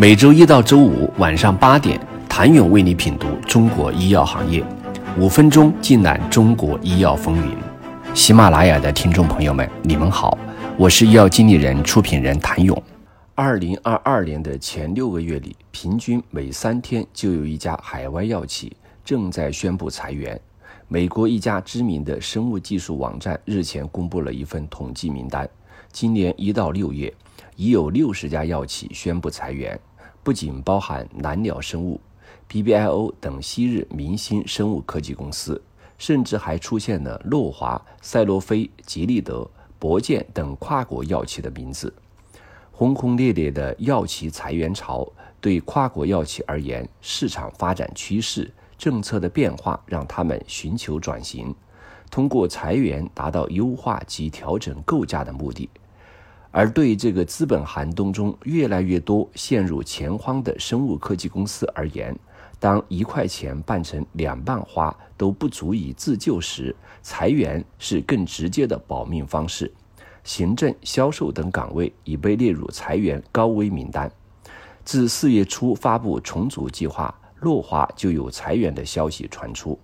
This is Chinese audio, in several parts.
每周一到周五晚上八点，谭勇为你品读中国医药行业，五分钟尽览中国医药风云。喜马拉雅的听众朋友们，你们好，我是医药经理人、出品人谭勇。二零二二年的前六个月里，平均每三天就有一家海外药企正在宣布裁员。美国一家知名的生物技术网站日前公布了一份统计名单，今年一到六月，已有六十家药企宣布裁员。不仅包含蓝鸟生物、BBIO 等昔日明星生物科技公司，甚至还出现了诺华、赛洛菲、吉利德、博健等跨国药企的名字。轰轰烈烈的药企裁员潮，对跨国药企而言，市场发展趋势、政策的变化让他们寻求转型，通过裁员达到优化及调整构架的目的。而对这个资本寒冬中越来越多陷入钱荒的生物科技公司而言，当一块钱办成两半花都不足以自救时，裁员是更直接的保命方式。行政、销售等岗位已被列入裁员高危名单。自四月初发布重组计划，诺华就有裁员的消息传出。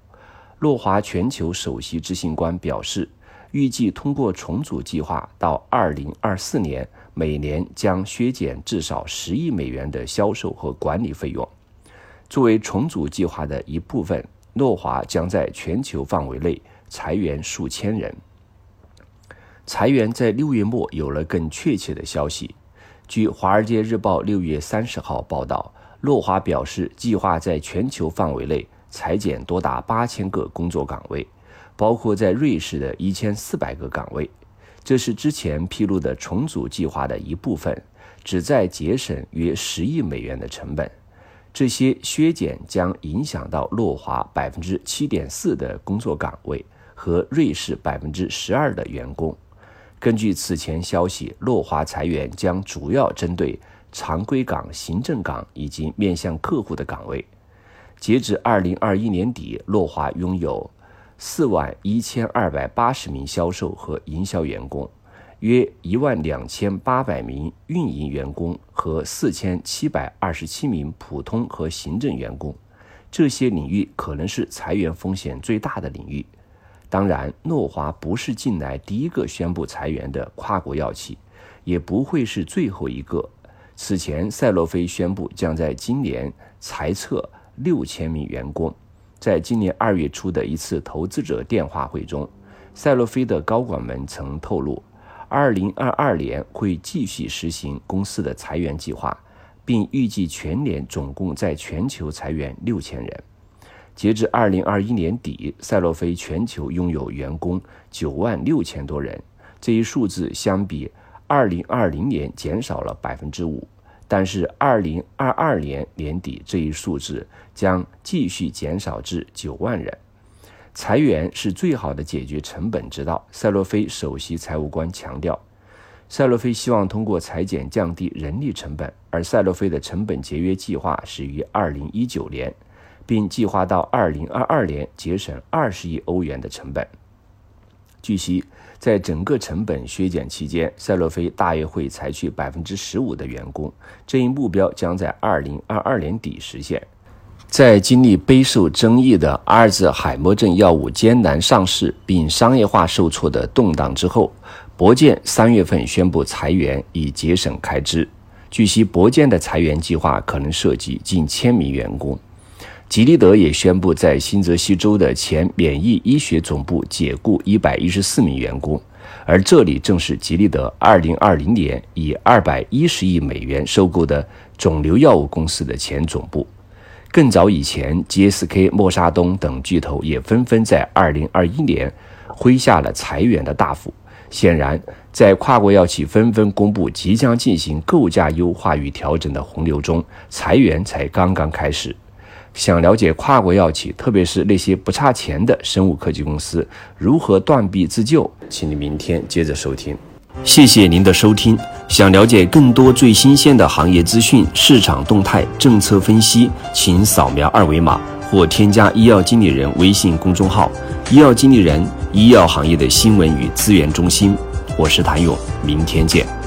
诺华全球首席执行官表示。预计通过重组计划，到二零二四年，每年将削减至少十亿美元的销售和管理费用。作为重组计划的一部分，诺华将在全球范围内裁员数千人。裁员在六月末有了更确切的消息。据《华尔街日报》六月三十号报道，诺华表示，计划在全球范围内裁减多达八千个工作岗位。包括在瑞士的一千四百个岗位，这是之前披露的重组计划的一部分，旨在节省约十亿美元的成本。这些削减将影响到洛华百分之七点四的工作岗位和瑞士百分之十二的员工。根据此前消息，洛华裁员将主要针对常规岗、行政岗以及面向客户的岗位。截至二零二一年底，洛华拥有。四万一千二百八十名销售和营销员工，约一万两千八百名运营员工和四千七百二十七名普通和行政员工。这些领域可能是裁员风险最大的领域。当然，诺华不是近来第一个宣布裁员的跨国药企，也不会是最后一个。此前，赛洛菲宣布将在今年裁撤六千名员工。在今年二月初的一次投资者电话会中，赛洛菲的高管们曾透露，二零二二年会继续实行公司的裁员计划，并预计全年总共在全球裁员六千人。截至二零二一年底，赛洛菲全球拥有员工九万六千多人，这一数字相比二零二零年减少了百分之五。但是，二零二二年年底这一数字将继续减少至九万人。裁员是最好的解决成本之道。赛洛菲首席财务官强调，赛洛菲希望通过裁减降低人力成本，而赛洛菲的成本节约计划始于二零一九年，并计划到二零二二年节省二十亿欧元的成本。据悉，在整个成本削减期间，赛洛菲大约会裁去百分之十五的员工。这一目标将在二零二二年底实现。在经历备受争议的阿尔兹海默症药物艰难上市并商业化受挫的动荡之后，博健三月份宣布裁员以节省开支。据悉，博健的裁员计划可能涉及近千名员工。吉利德也宣布在新泽西州的前免疫医学总部解雇一百一十四名员工，而这里正是吉利德二零二零年以二百一十亿美元收购的肿瘤药物公司的前总部。更早以前，GSK、默沙东等巨头也纷纷在二零二一年挥下了裁员的大斧。显然，在跨国药企纷纷公布即将进行构架优化与调整的洪流中，裁员才刚刚开始。想了解跨国药企，特别是那些不差钱的生物科技公司如何断臂自救，请你明天接着收听。谢谢您的收听。想了解更多最新鲜的行业资讯、市场动态、政策分析，请扫描二维码或添加医药经理人微信公众号“医药经理人”——医药行业的新闻与资源中心。我是谭勇，明天见。